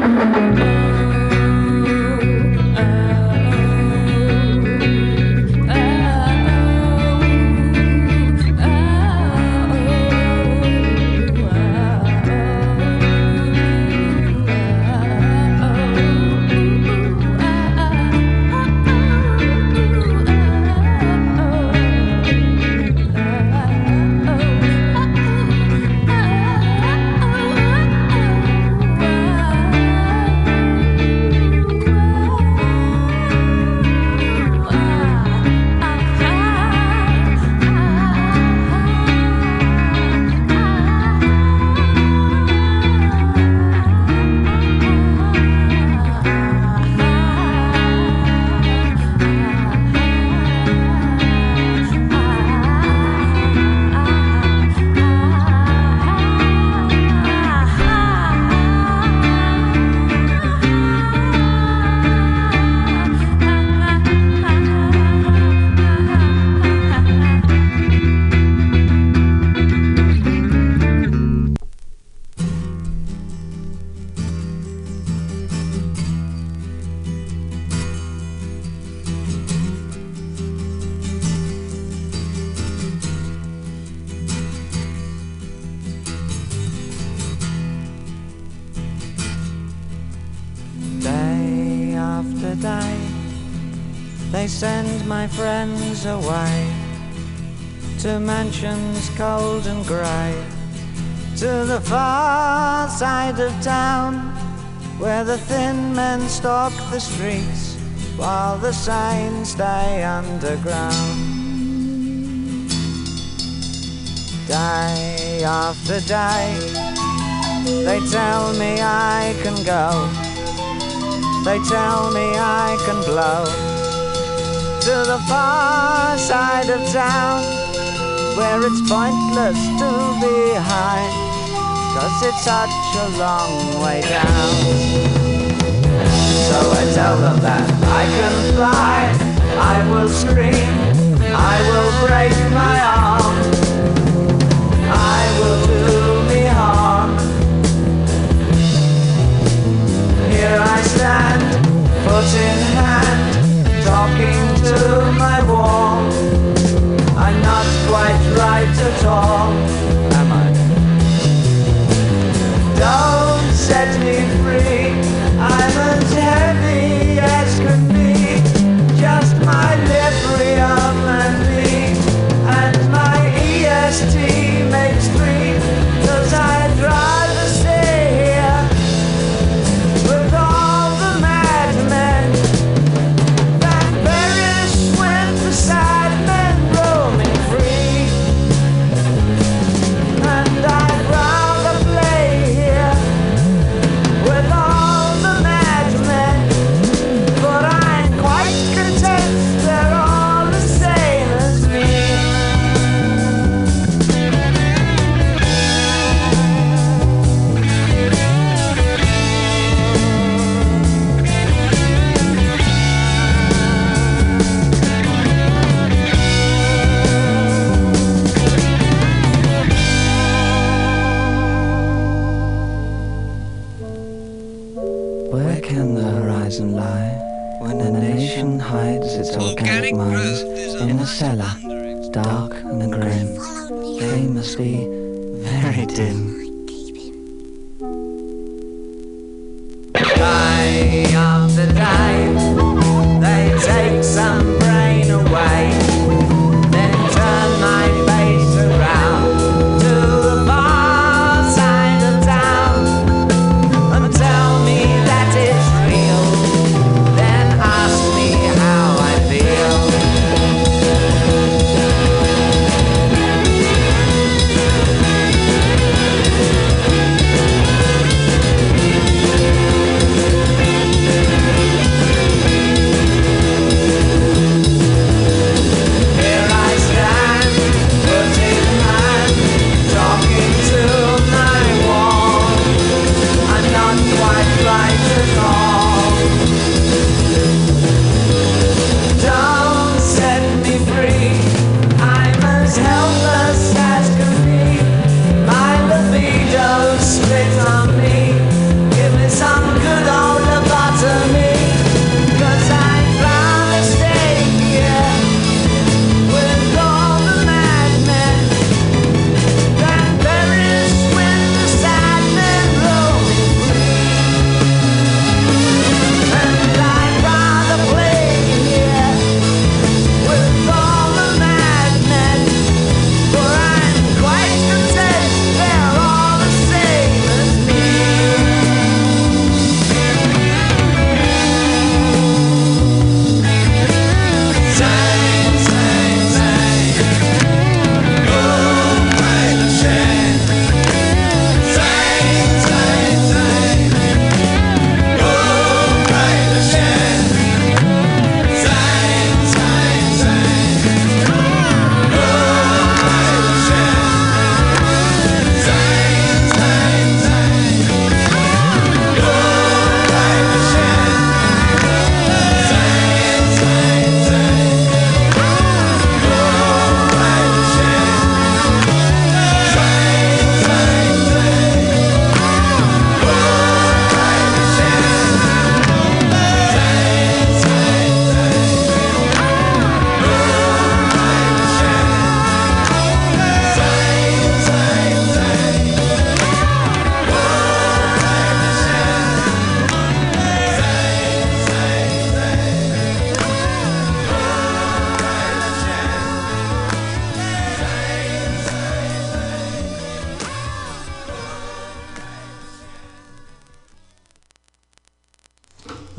far side of town where the thin men stalk the streets while the signs stay underground. Day after day, they tell me I can go. They tell me I can blow to the far side of town where it's pointless to be high, cause it's such a long way down. So I tell them that I can fly, I will scream, I will break my arm, I will do me harm. Here I stand, foot in hand, talking to my wall. I'm not quite right at all? Don't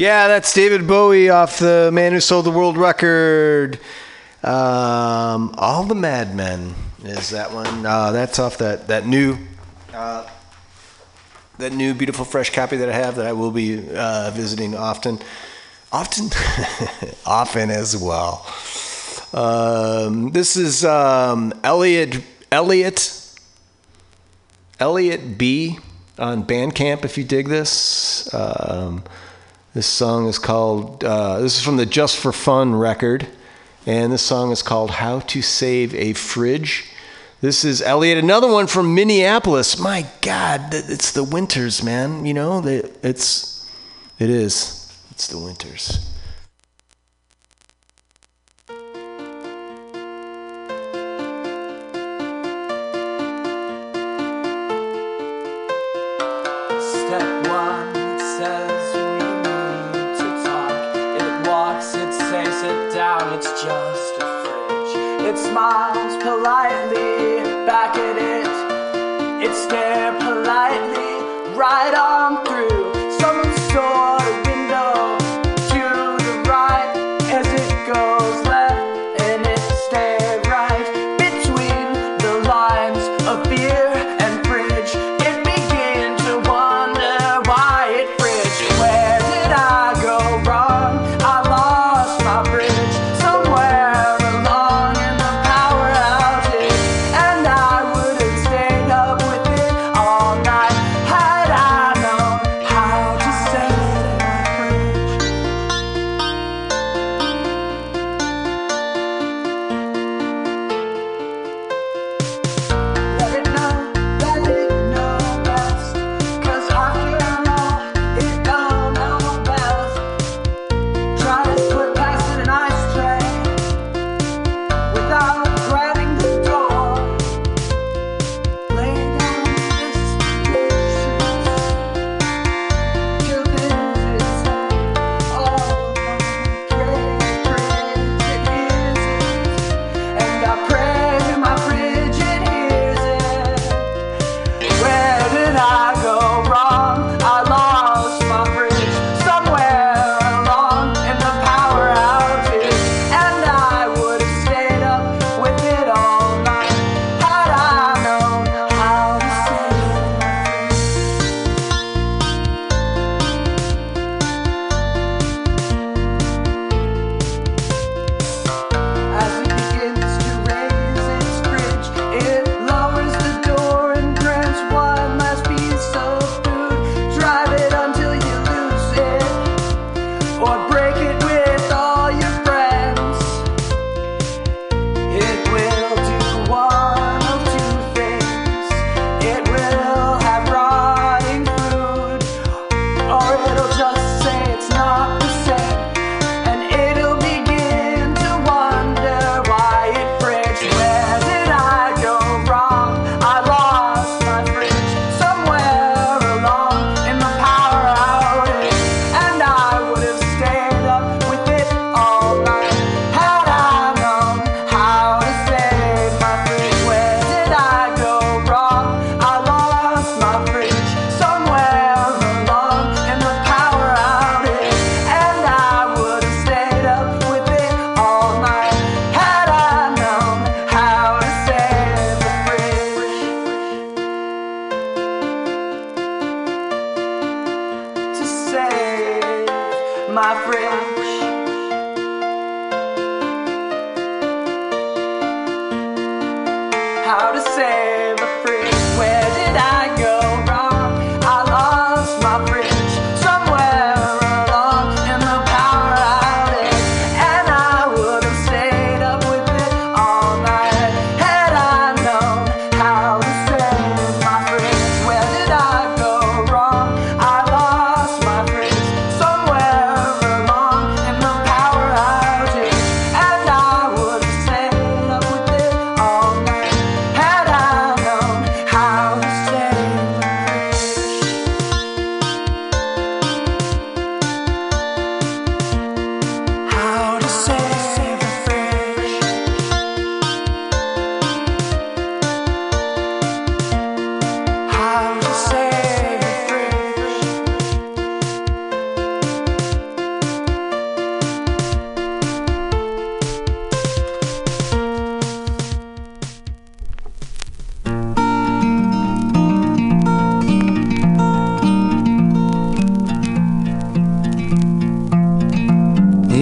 Yeah, that's David Bowie off the Man Who Sold the World Record. Um, All the Madmen is that one. Uh, that's off that that new uh, that new beautiful fresh copy that I have that I will be uh, visiting often, often, *laughs* often as well. Um, this is um, Elliot Elliot Elliot B on Bandcamp. If you dig this. Um, this song is called, uh, this is from the Just for Fun record, and this song is called How to Save a Fridge. This is Elliot, another one from Minneapolis. My God, it's the winters, man. You know, it's, it is. It's the winters.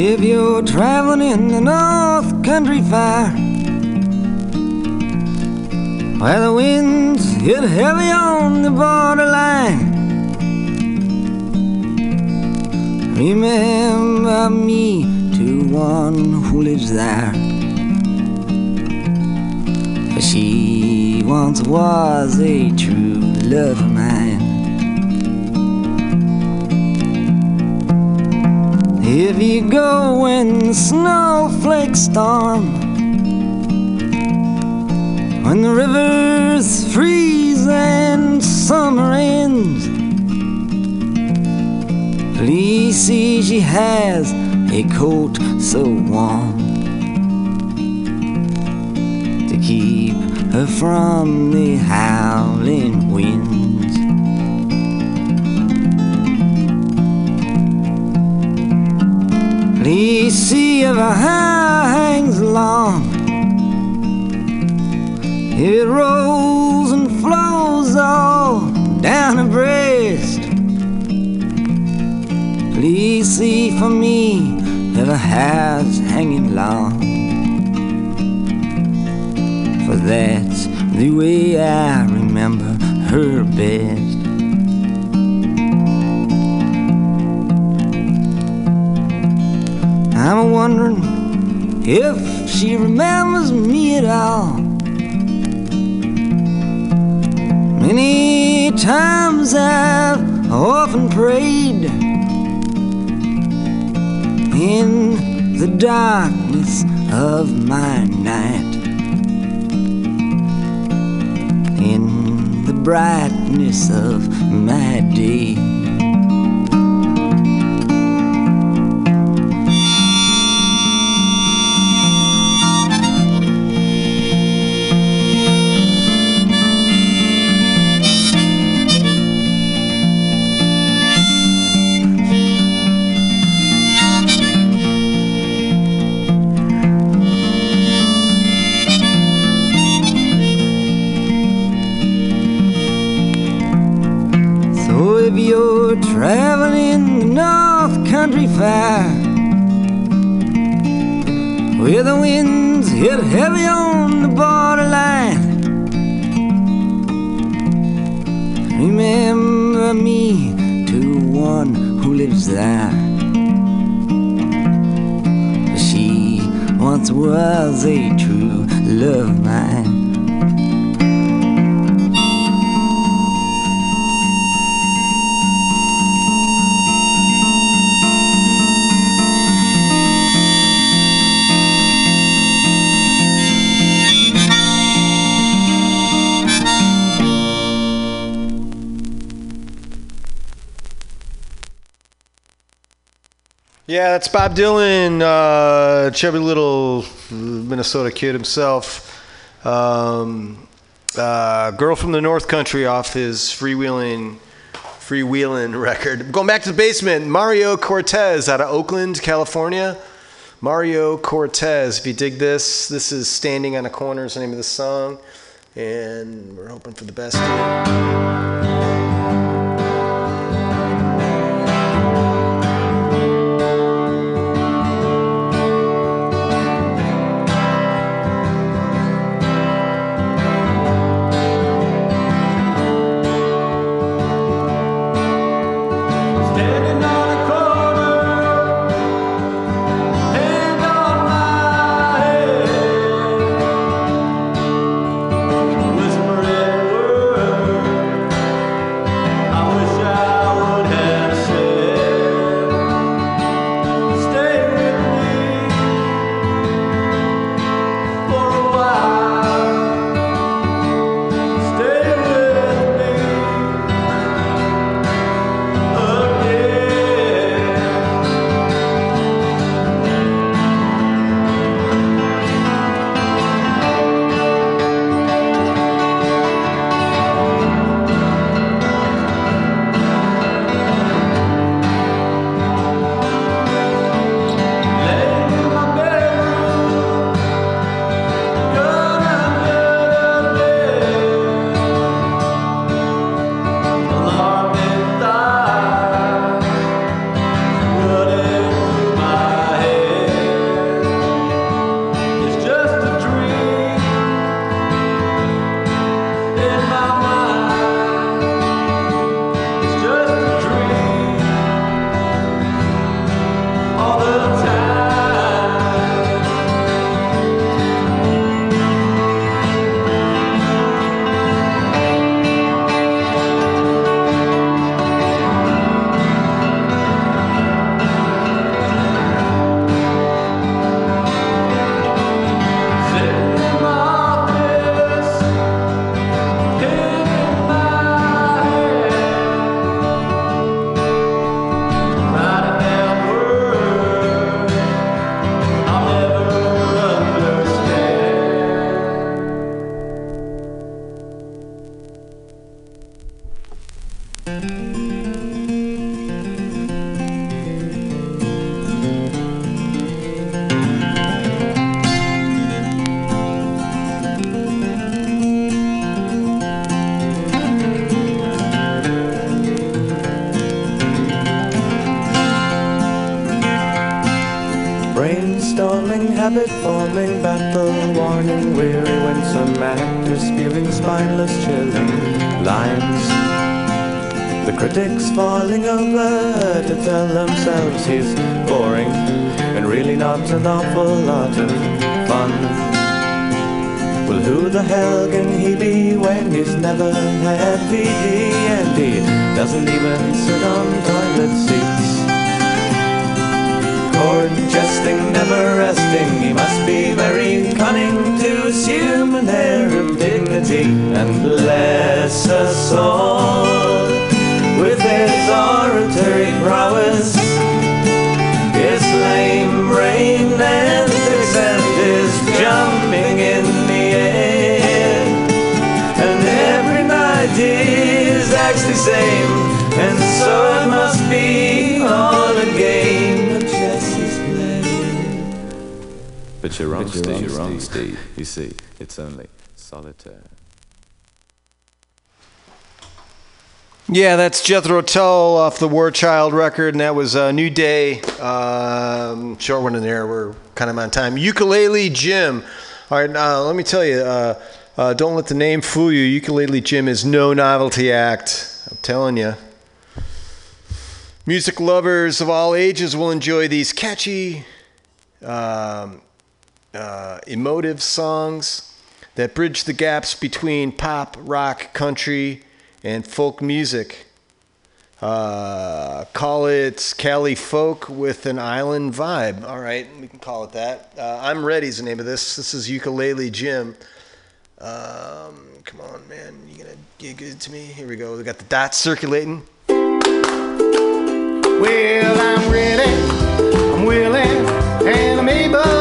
If you're traveling in the North Country Fair, where the winds hit heavy on the borderline, remember me to one who lives there. For she once was a true If you go when the snowflakes storm, when the rivers freeze and summer ends, please see she has a coat so warm to keep her from the howling winds. If her hair hangs long. If it rolls and flows all down her breast. Please see for me if her hair's hanging long. For that's the way I remember her best. I'm wondering if she remembers me at all. Many times I've often prayed in the darkness of my night, in the brightness of my day. Yeah, that's Bob Dylan, uh, chubby little Minnesota kid himself. Um, uh, Girl from the North Country off his freewheeling, freewheeling *laughs* record. Going back to the basement, Mario Cortez out of Oakland, California. Mario Cortez. If you dig this, this is Standing on a Corner is the name of the song. And we're hoping for the best here. He's boring and really not an awful lot of fun. Well, who the hell can he be when he's never had But you're wrong, But you're Steve. wrong, You're wrong, Steve. Steve. You see, it's only solitaire. Yeah, that's Jethro Tull off the War Child record, and that was a New Day. Um, short one in there. We're kind of on time. Ukulele Jim. All right, uh, let me tell you. Uh, uh, don't let the name fool you. Ukulele Jim is no novelty act. I'm telling you. Music lovers of all ages will enjoy these catchy, um, uh, emotive songs that bridge the gaps between pop, rock, country, and folk music. Uh, call it Cali folk with an island vibe. All right, we can call it that. Uh, I'm ready is the name of this. This is Ukulele Jim. Um, come on, man. You gonna get good to me? Here we go. We got the dots circulating. Well, I'm ready, I'm willing, and I'm able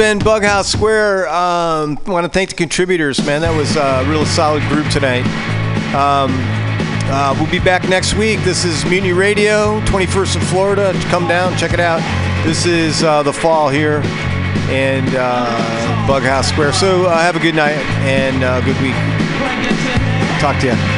been Bughouse Square. Um, I want to thank the contributors, man. That was a real solid group tonight. Um, uh, we'll be back next week. This is Mutiny Radio, 21st in Florida. Come down, check it out. This is uh, the fall here and uh, Bughouse Square. So uh, have a good night and uh, good week. Talk to you.